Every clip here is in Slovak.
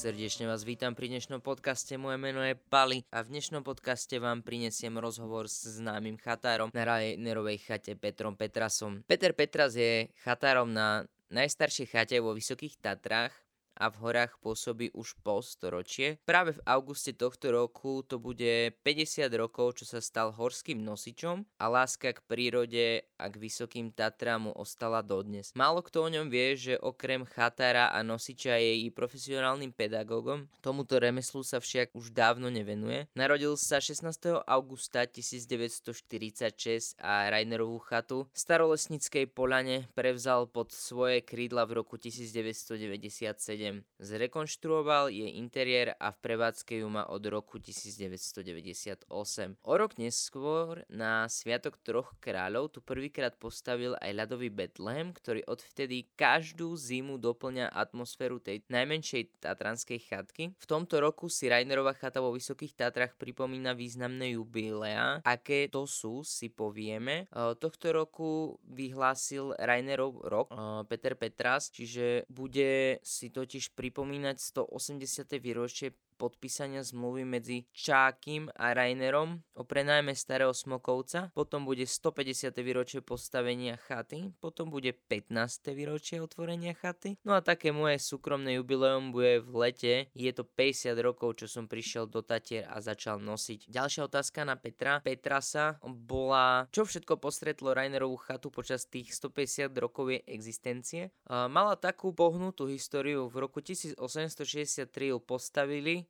Srdečne vás vítam pri dnešnom podcaste, moje meno je Pali a v dnešnom podcaste vám prinesiem rozhovor s známym chatárom na Rainerovej chate Petrom Petrasom. Peter Petras je chatárom na najstaršej chate vo Vysokých Tatrách a v horách pôsobí už pol storočie. Práve v auguste tohto roku to bude 50 rokov, čo sa stal horským nosičom a láska k prírode a k vysokým Tatrám mu ostala dodnes. Málo kto o ňom vie, že okrem chatára a nosiča je i profesionálnym pedagógom. Tomuto remeslu sa však už dávno nevenuje. Narodil sa 16. augusta 1946 a Rainerovú chatu v starolesnickej polane prevzal pod svoje krídla v roku 1997 zrekonštruoval jej interiér a v prevádzke ju má od roku 1998. O rok neskôr na Sviatok troch kráľov tu prvýkrát postavil aj ľadový Betlehem, ktorý odvtedy každú zimu doplňa atmosféru tej najmenšej tatranskej chatky. V tomto roku si Rainerová chata vo Vysokých Tatrách pripomína významné jubilea. Aké to sú, si povieme. E, tohto roku vyhlásil Rainerov rok e, Peter Petras, čiže bude si totiž totiž pripomínať 180. výročie podpísania zmluvy medzi Čákym a Rainerom o prenajme starého Smokovca, potom bude 150. výročie postavenia chaty, potom bude 15. výročie otvorenia chaty. No a také moje súkromné jubileum bude v lete, je to 50 rokov, čo som prišiel do Tatier a začal nosiť. Ďalšia otázka na Petra. Petra sa bola, čo všetko postretlo Rainerovú chatu počas tých 150 rokov jej existencie. Mala takú pohnutú históriu, v roku 1863 ju postavili,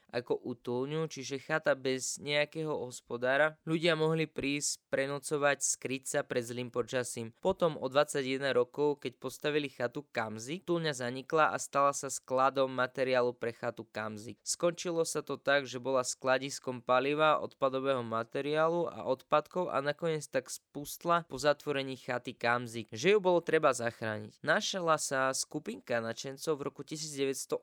ako útulňu, čiže chata bez nejakého hospodára. Ľudia mohli prísť, prenocovať, skryť sa pred zlým počasím. Potom o 21 rokov, keď postavili chatu Kamzik, túlňa zanikla a stala sa skladom materiálu pre chatu Kamzik. Skončilo sa to tak, že bola skladiskom paliva, odpadového materiálu a odpadkov a nakoniec tak spustla po zatvorení chaty Kamzik, že ju bolo treba zachrániť. Našla sa skupinka načencov v roku 1980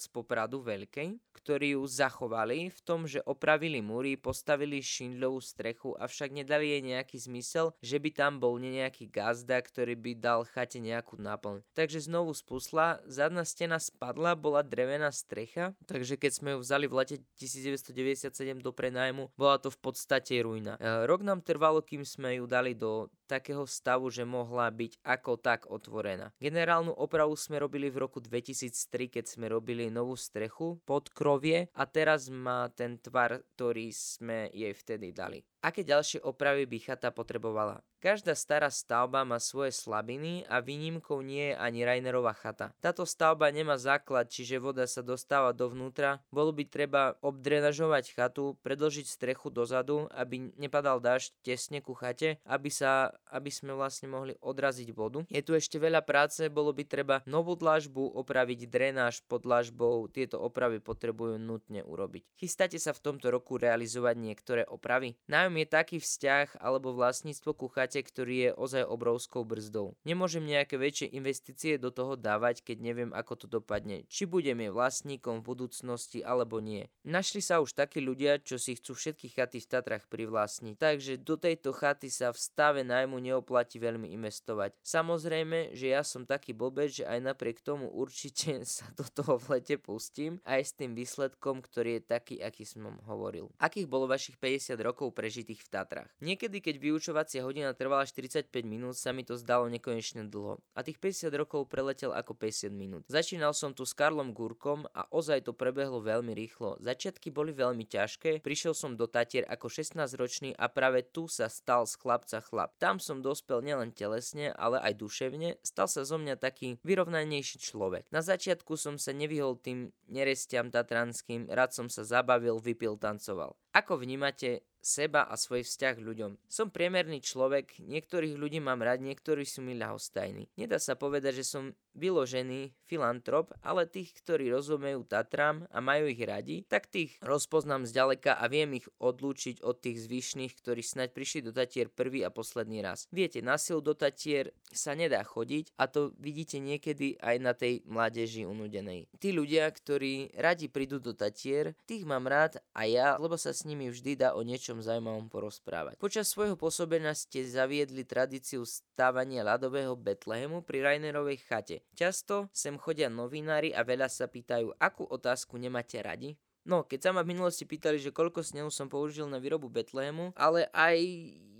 z Popradu Veľkej, ktorí ju zachovali v tom, že opravili múry, postavili šindlovú strechu, avšak nedali jej nejaký zmysel, že by tam bol nejaký gazda, ktorý by dal chate nejakú náplň. Takže znovu spusla, zadná stena spadla, bola drevená strecha, takže keď sme ju vzali v lete 1997 do prenajmu, bola to v podstate ruina. E, rok nám trvalo, kým sme ju dali do takého stavu, že mohla byť ako tak otvorená. Generálnu opravu sme robili v roku 2003, keď sme robili novú strechu pod krovie a teraz má ten tvar, ktorý sme jej vtedy dali. Aké ďalšie opravy by chata potrebovala? Každá stará stavba má svoje slabiny a výnimkou nie je ani Rainerová chata. Táto stavba nemá základ, čiže voda sa dostáva dovnútra. Bolo by treba obdrenažovať chatu, predložiť strechu dozadu, aby nepadal dážď tesne ku chate, aby, sa, aby sme vlastne mohli odraziť vodu. Je tu ešte veľa práce, bolo by treba novú dlažbu, opraviť drenáž pod dlažbou, tieto opravy potrebujú nutne urobiť. Chystáte sa v tomto roku realizovať niektoré opravy? Nájom je taký vzťah alebo vlastníctvo ku chate, ktorý je ozaj obrovskou brzdou. Nemôžem nejaké väčšie investície do toho dávať, keď neviem, ako to dopadne. Či budem je vlastníkom v budúcnosti alebo nie. Našli sa už takí ľudia, čo si chcú všetky chaty v Tatrach privlastniť, takže do tejto chaty sa v stave najmu neoplatí veľmi investovať. Samozrejme, že ja som taký blbec, že aj napriek tomu určite sa do toho v lete pustím, aj s tým výsledkom, ktorý je taký, aký som hovoril. Akých bolo vašich 50 rokov prežitých v Tatrách. Niekedy, keď vyučovacia hodina trvala 45 minút, sa mi to zdalo nekonečne dlho. A tých 50 rokov preletel ako 50 minút. Začínal som tu s Karlom Gurkom a ozaj to prebehlo veľmi rýchlo. Začiatky boli veľmi ťažké, prišiel som do Tatier ako 16-ročný a práve tu sa stal z chlapca chlap. Tam som dospel nielen telesne, ale aj duševne, stal sa zo mňa taký vyrovnanejší človek. Na začiatku som sa nevyhol tým nerestiam tatranským, rád som sa zabavil, vypil, tancoval. Ako vnímate seba a svoj vzťah k ľuďom. Som priemerný človek, niektorých ľudí mám rád, niektorí sú mi ľahostajní. Nedá sa povedať, že som vyložený filantrop, ale tých, ktorí rozumejú Tatram a majú ich radi, tak tých rozpoznám zďaleka a viem ich odlúčiť od tých zvyšných, ktorí snaď prišli do Tatier prvý a posledný raz. Viete, na silu do Tatier sa nedá chodiť a to vidíte niekedy aj na tej mládeži unudenej. Tí ľudia, ktorí radi prídu do Tatier, tých mám rád a ja, lebo sa s nimi vždy dá o niečom zaujímavom porozprávať. Počas svojho pôsobenia ste zaviedli tradíciu stávania ľadového Betlehemu pri Rainerovej chate. Často sem chodia novinári a veľa sa pýtajú, akú otázku nemáte radi? No, keď sa ma v minulosti pýtali, že koľko snehu som použil na výrobu Betlému, ale aj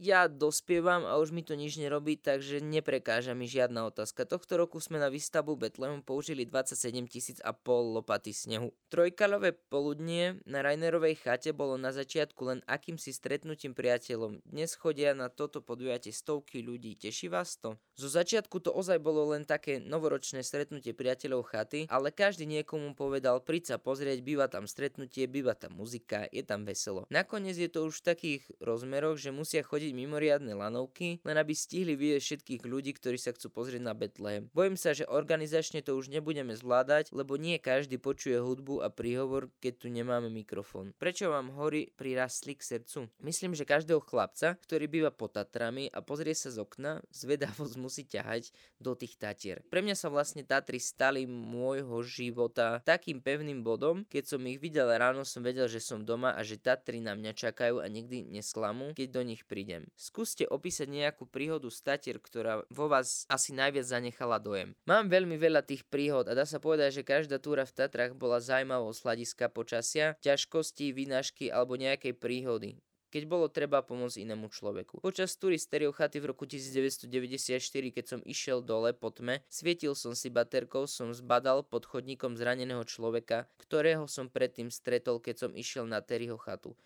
ja dospievam a už mi to nič nerobí, takže neprekáža mi žiadna otázka. Tohto roku sme na výstavbu Betlému použili 27 tisíc a pol lopaty snehu. Trojkalové poludnie na Rainerovej chate bolo na začiatku len akýmsi stretnutím priateľom. Dnes chodia na toto podujatie stovky ľudí. Teší vás to? Zo začiatku to ozaj bolo len také novoročné stretnutie priateľov chaty, ale každý niekomu povedal, príď sa pozrieť, býva tam stretnutie, býva tam muzika, je tam veselo. Nakoniec je to už v takých rozmeroch, že musia chodiť mimoriadne lanovky, len aby stihli vidieť všetkých ľudí, ktorí sa chcú pozrieť na Betlehem. Bojím sa, že organizačne to už nebudeme zvládať, lebo nie každý počuje hudbu a príhovor, keď tu nemáme mikrofón. Prečo vám hory prirastli k srdcu? Myslím, že každého chlapca, ktorý býva pod Tatrami a pozrie sa z okna, zvedavosť musí ťahať do tých Tatier. Pre mňa sa vlastne Tatry stali môjho života takým pevným bodom, keď som ich videl ráno som vedel, že som doma a že Tatry na mňa čakajú a nikdy nesklamú, keď do nich prídem. Skúste opísať nejakú príhodu z Tatier, ktorá vo vás asi najviac zanechala dojem. Mám veľmi veľa tých príhod a dá sa povedať, že každá túra v Tatrách bola zaujímavou z hľadiska počasia, ťažkosti, výnažky alebo nejakej príhody keď bolo treba pomôcť inému človeku. Počas túry stereochaty v roku 1994, keď som išiel dole po tme, svietil som si baterkou, som zbadal pod chodníkom zraneného človeka, ktorého som predtým stretol, keď som išiel na Terryho chatu.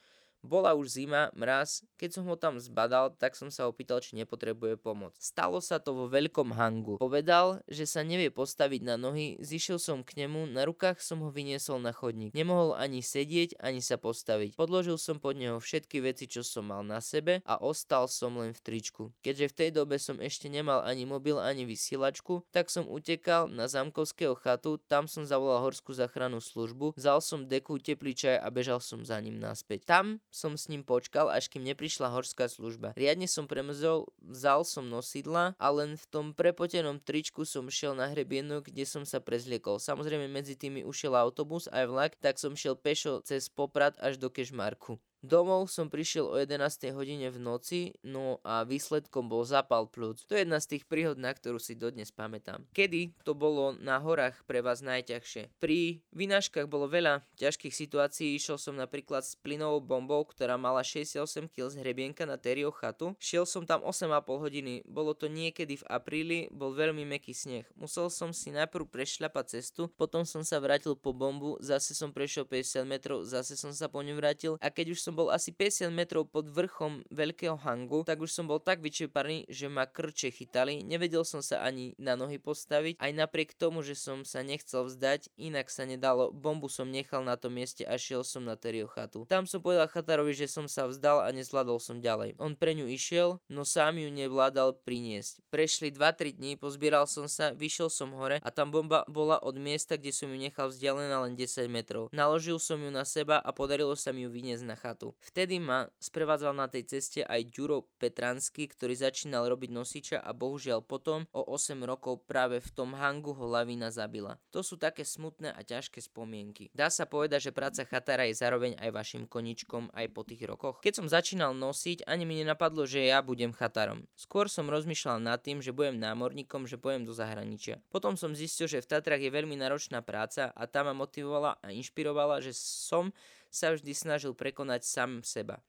Bola už zima, mraz, keď som ho tam zbadal, tak som sa opýtal, či nepotrebuje pomoc. Stalo sa to vo veľkom hangu. Povedal, že sa nevie postaviť na nohy, zišiel som k nemu, na rukách som ho vyniesol na chodník. Nemohol ani sedieť, ani sa postaviť. Podložil som pod neho všetky veci, čo som mal na sebe a ostal som len v tričku. Keďže v tej dobe som ešte nemal ani mobil, ani vysielačku, tak som utekal na zamkovského chatu, tam som zavolal horskú záchrannú službu, vzal som deku, teplý čaj a bežal som za ním naspäť. Tam som s ním počkal, až kým neprišla horská služba. Riadne som premzol, vzal som nosidla a len v tom prepotenom tričku som šiel na hrebienok, kde som sa prezliekol. Samozrejme medzi tými ušiel autobus aj vlak, tak som šiel pešo cez Poprad až do Kešmarku. Domov som prišiel o 11. hodine v noci, no a výsledkom bol zapal plúc. To je jedna z tých príhod, na ktorú si dodnes pamätám. Kedy to bolo na horách pre vás najťažšie? Pri vynáškach bolo veľa ťažkých situácií, išiel som napríklad s plynovou bombou, ktorá mala 68 kg z hrebienka na Terio chatu. Šiel som tam 8,5 hodiny, bolo to niekedy v apríli, bol veľmi meký sneh. Musel som si najprv prešľapať cestu, potom som sa vrátil po bombu, zase som prešiel 50 metrov, zase som sa po ňu vrátil a keď už som som bol asi 50 metrov pod vrchom veľkého hangu, tak už som bol tak vyčerpaný, že ma krče chytali, nevedel som sa ani na nohy postaviť, aj napriek tomu, že som sa nechcel vzdať, inak sa nedalo, bombu som nechal na tom mieste a šiel som na Terio chatu. Tam som povedal Chatarovi, že som sa vzdal a nezvládol som ďalej. On pre ňu išiel, no sám ju nevládal priniesť. Prešli 2-3 dní, pozbieral som sa, vyšiel som hore a tam bomba bola od miesta, kde som ju nechal vzdialená len 10 metrov. Naložil som ju na seba a podarilo sa mi ju vyniesť na chatu štátu. Vtedy ma sprevádzal na tej ceste aj Ďuro Petransky, ktorý začínal robiť nosiča a bohužiaľ potom o 8 rokov práve v tom hangu ho lavína zabila. To sú také smutné a ťažké spomienky. Dá sa povedať, že práca chatára je zároveň aj vašim koničkom aj po tých rokoch. Keď som začínal nosiť, ani mi nenapadlo, že ja budem chatárom. Skôr som rozmýšľal nad tým, že budem námorníkom, že pojem do zahraničia. Potom som zistil, že v Tatrach je veľmi náročná práca a tá ma motivovala a inšpirovala, že som sa vždy snažil prekonať sám seba.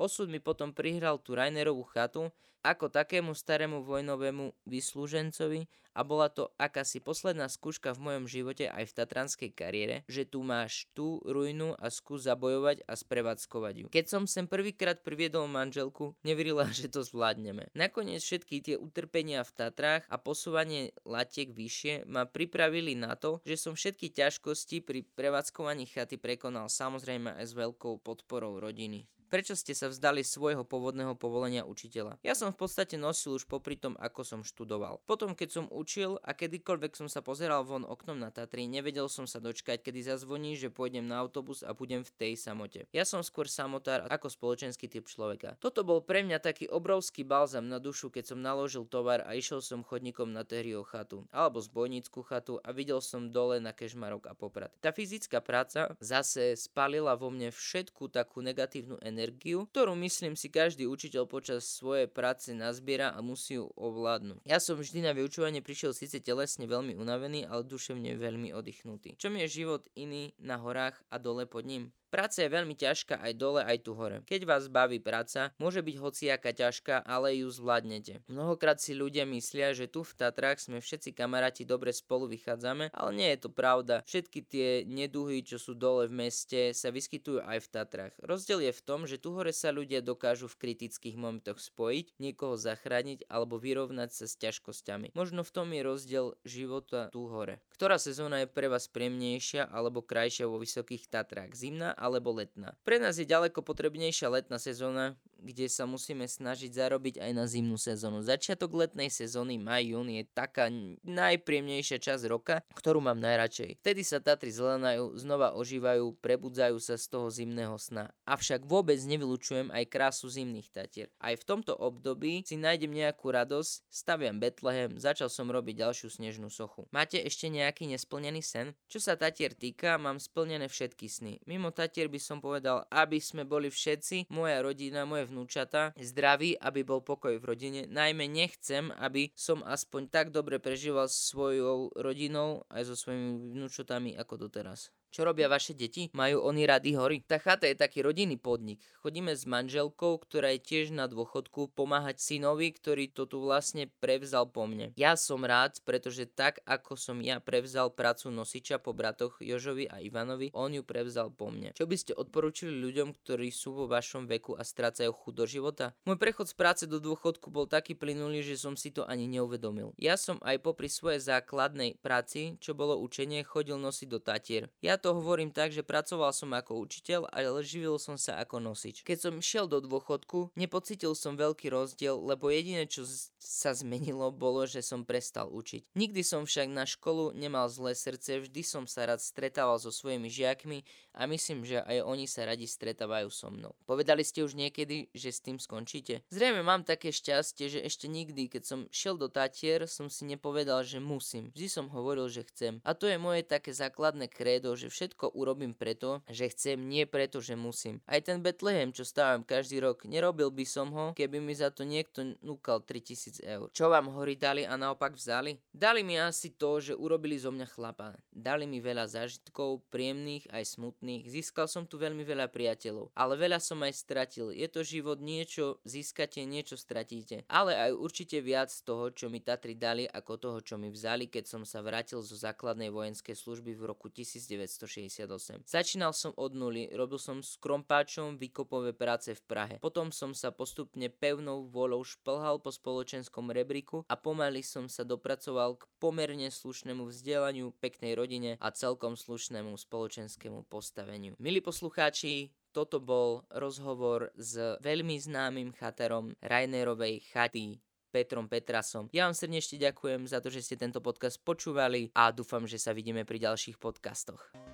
Osud mi potom prihral tú Rainerovú chatu ako takému starému vojnovému vyslúžencovi a bola to akási posledná skúška v mojom živote aj v tatranskej kariére, že tu máš tú ruinu a skús zabojovať a sprevádzkovať ju. Keď som sem prvýkrát priviedol manželku, neverila, že to zvládneme. Nakoniec všetky tie utrpenia v Tatrách a posúvanie latiek vyššie ma pripravili na to, že som všetky ťažkosti pri prevádzkovaní chaty prekonal samozrejme aj s veľkou podporou rodiny. Prečo ste sa vzdali svojho pôvodného povolenia učiteľa? Ja som v podstate nosil už popri tom, ako som študoval. Potom, keď som učil a kedykoľvek som sa pozeral von oknom na Tatry, nevedel som sa dočkať, kedy zazvoní, že pôjdem na autobus a budem v tej samote. Ja som skôr samotár ako spoločenský typ človeka. Toto bol pre mňa taký obrovský balzam na dušu, keď som naložil tovar a išiel som chodníkom na Terrio chatu alebo zbojnícku chatu a videl som dole na Kežmarok a Poprad. Tá fyzická práca zase spalila vo mne všetku takú negatívnu energiu energiu, ktorú myslím si každý učiteľ počas svojej práce nazbiera a musí ju ovládnuť. Ja som vždy na vyučovanie prišiel síce telesne veľmi unavený, ale duševne veľmi oddychnutý. Čo mi je život iný na horách a dole pod ním? Práca je veľmi ťažká aj dole, aj tu hore. Keď vás baví práca, môže byť hociaká ťažká, ale ju zvládnete. Mnohokrát si ľudia myslia, že tu v Tatrách sme všetci kamaráti dobre spolu vychádzame, ale nie je to pravda. Všetky tie neduhy, čo sú dole v meste, sa vyskytujú aj v Tatrách. Rozdiel je v tom, že tu hore sa ľudia dokážu v kritických momentoch spojiť, niekoho zachrániť alebo vyrovnať sa s ťažkosťami. Možno v tom je rozdiel života tu hore. Ktorá sezóna je pre vás príjemnejšia alebo krajšia vo Vysokých Tatrách? Zimná alebo letná. Pre nás je ďaleko potrebnejšia letná sezóna, kde sa musíme snažiť zarobiť aj na zimnú sezónu. Začiatok letnej sezóny, maj, jún je taká najpríjemnejšia časť roka, ktorú mám najradšej. Vtedy sa Tatry zelenajú, znova ožívajú, prebudzajú sa z toho zimného sna. Avšak vôbec nevylučujem aj krásu zimných Tatier. Aj v tomto období si nájdem nejakú radosť, staviam Betlehem, začal som robiť ďalšiu snežnú sochu. Máte ešte nejaký nesplnený sen? Čo sa Tatier týka, mám splnené všetky sny. Mimo Tatier by som povedal, aby sme boli všetci, moja rodina, moje vnúčata zdraví, aby bol pokoj v rodine. Najmä nechcem, aby som aspoň tak dobre prežíval svojou rodinou aj so svojimi vnúčatami ako doteraz. Čo robia vaše deti? Majú oni rady hory? Tá chata je taký rodinný podnik. Chodíme s manželkou, ktorá je tiež na dôchodku, pomáhať synovi, ktorý to tu vlastne prevzal po mne. Ja som rád, pretože tak ako som ja prevzal prácu nosiča po bratoch Jožovi a Ivanovi, on ju prevzal po mne. Čo by ste odporúčili ľuďom, ktorí sú vo vašom veku a strácajú chuť do života? Môj prechod z práce do dôchodku bol taký plynulý, že som si to ani neuvedomil. Ja som aj popri svojej základnej práci, čo bolo učenie, chodil nosiť do Tatier. Ja to hovorím tak, že pracoval som ako učiteľ, ale živil som sa ako nosič. Keď som šiel do dôchodku, nepocítil som veľký rozdiel, lebo jediné, čo sa zmenilo, bolo, že som prestal učiť. Nikdy som však na školu nemal zlé srdce, vždy som sa rád stretával so svojimi žiakmi a myslím, že aj oni sa radi stretávajú so mnou. Povedali ste už niekedy, že s tým skončíte? Zrejme mám také šťastie, že ešte nikdy, keď som šiel do Tatier, som si nepovedal, že musím. Vždy som hovoril, že chcem. A to je moje také základné krédo, že všetko urobím preto, že chcem, nie preto, že musím. Aj ten Betlehem, čo stávam každý rok, nerobil by som ho, keby mi za to niekto núkal 3000 eur. Čo vám hory dali a naopak vzali? Dali mi asi to, že urobili zo mňa chlapa. Dali mi veľa zážitkov, príjemných aj smutných. Získal som tu veľmi veľa priateľov, ale veľa som aj stratil. Je to život niečo získate, niečo stratíte. Ale aj určite viac toho, čo mi Tatry dali, ako toho, čo mi vzali, keď som sa vrátil zo základnej vojenskej služby v roku 1960 Začínal som od nuly, robil som s krompáčom výkopové práce v Prahe. Potom som sa postupne pevnou vôľou šplhal po spoločenskom rebríku a pomaly som sa dopracoval k pomerne slušnému vzdelaniu, peknej rodine a celkom slušnému spoločenskému postaveniu. Milí poslucháči, toto bol rozhovor s veľmi známym chaterom Rainerovej chaty Petrom Petrasom. Ja vám srdečne ďakujem za to, že ste tento podcast počúvali a dúfam, že sa vidíme pri ďalších podcastoch.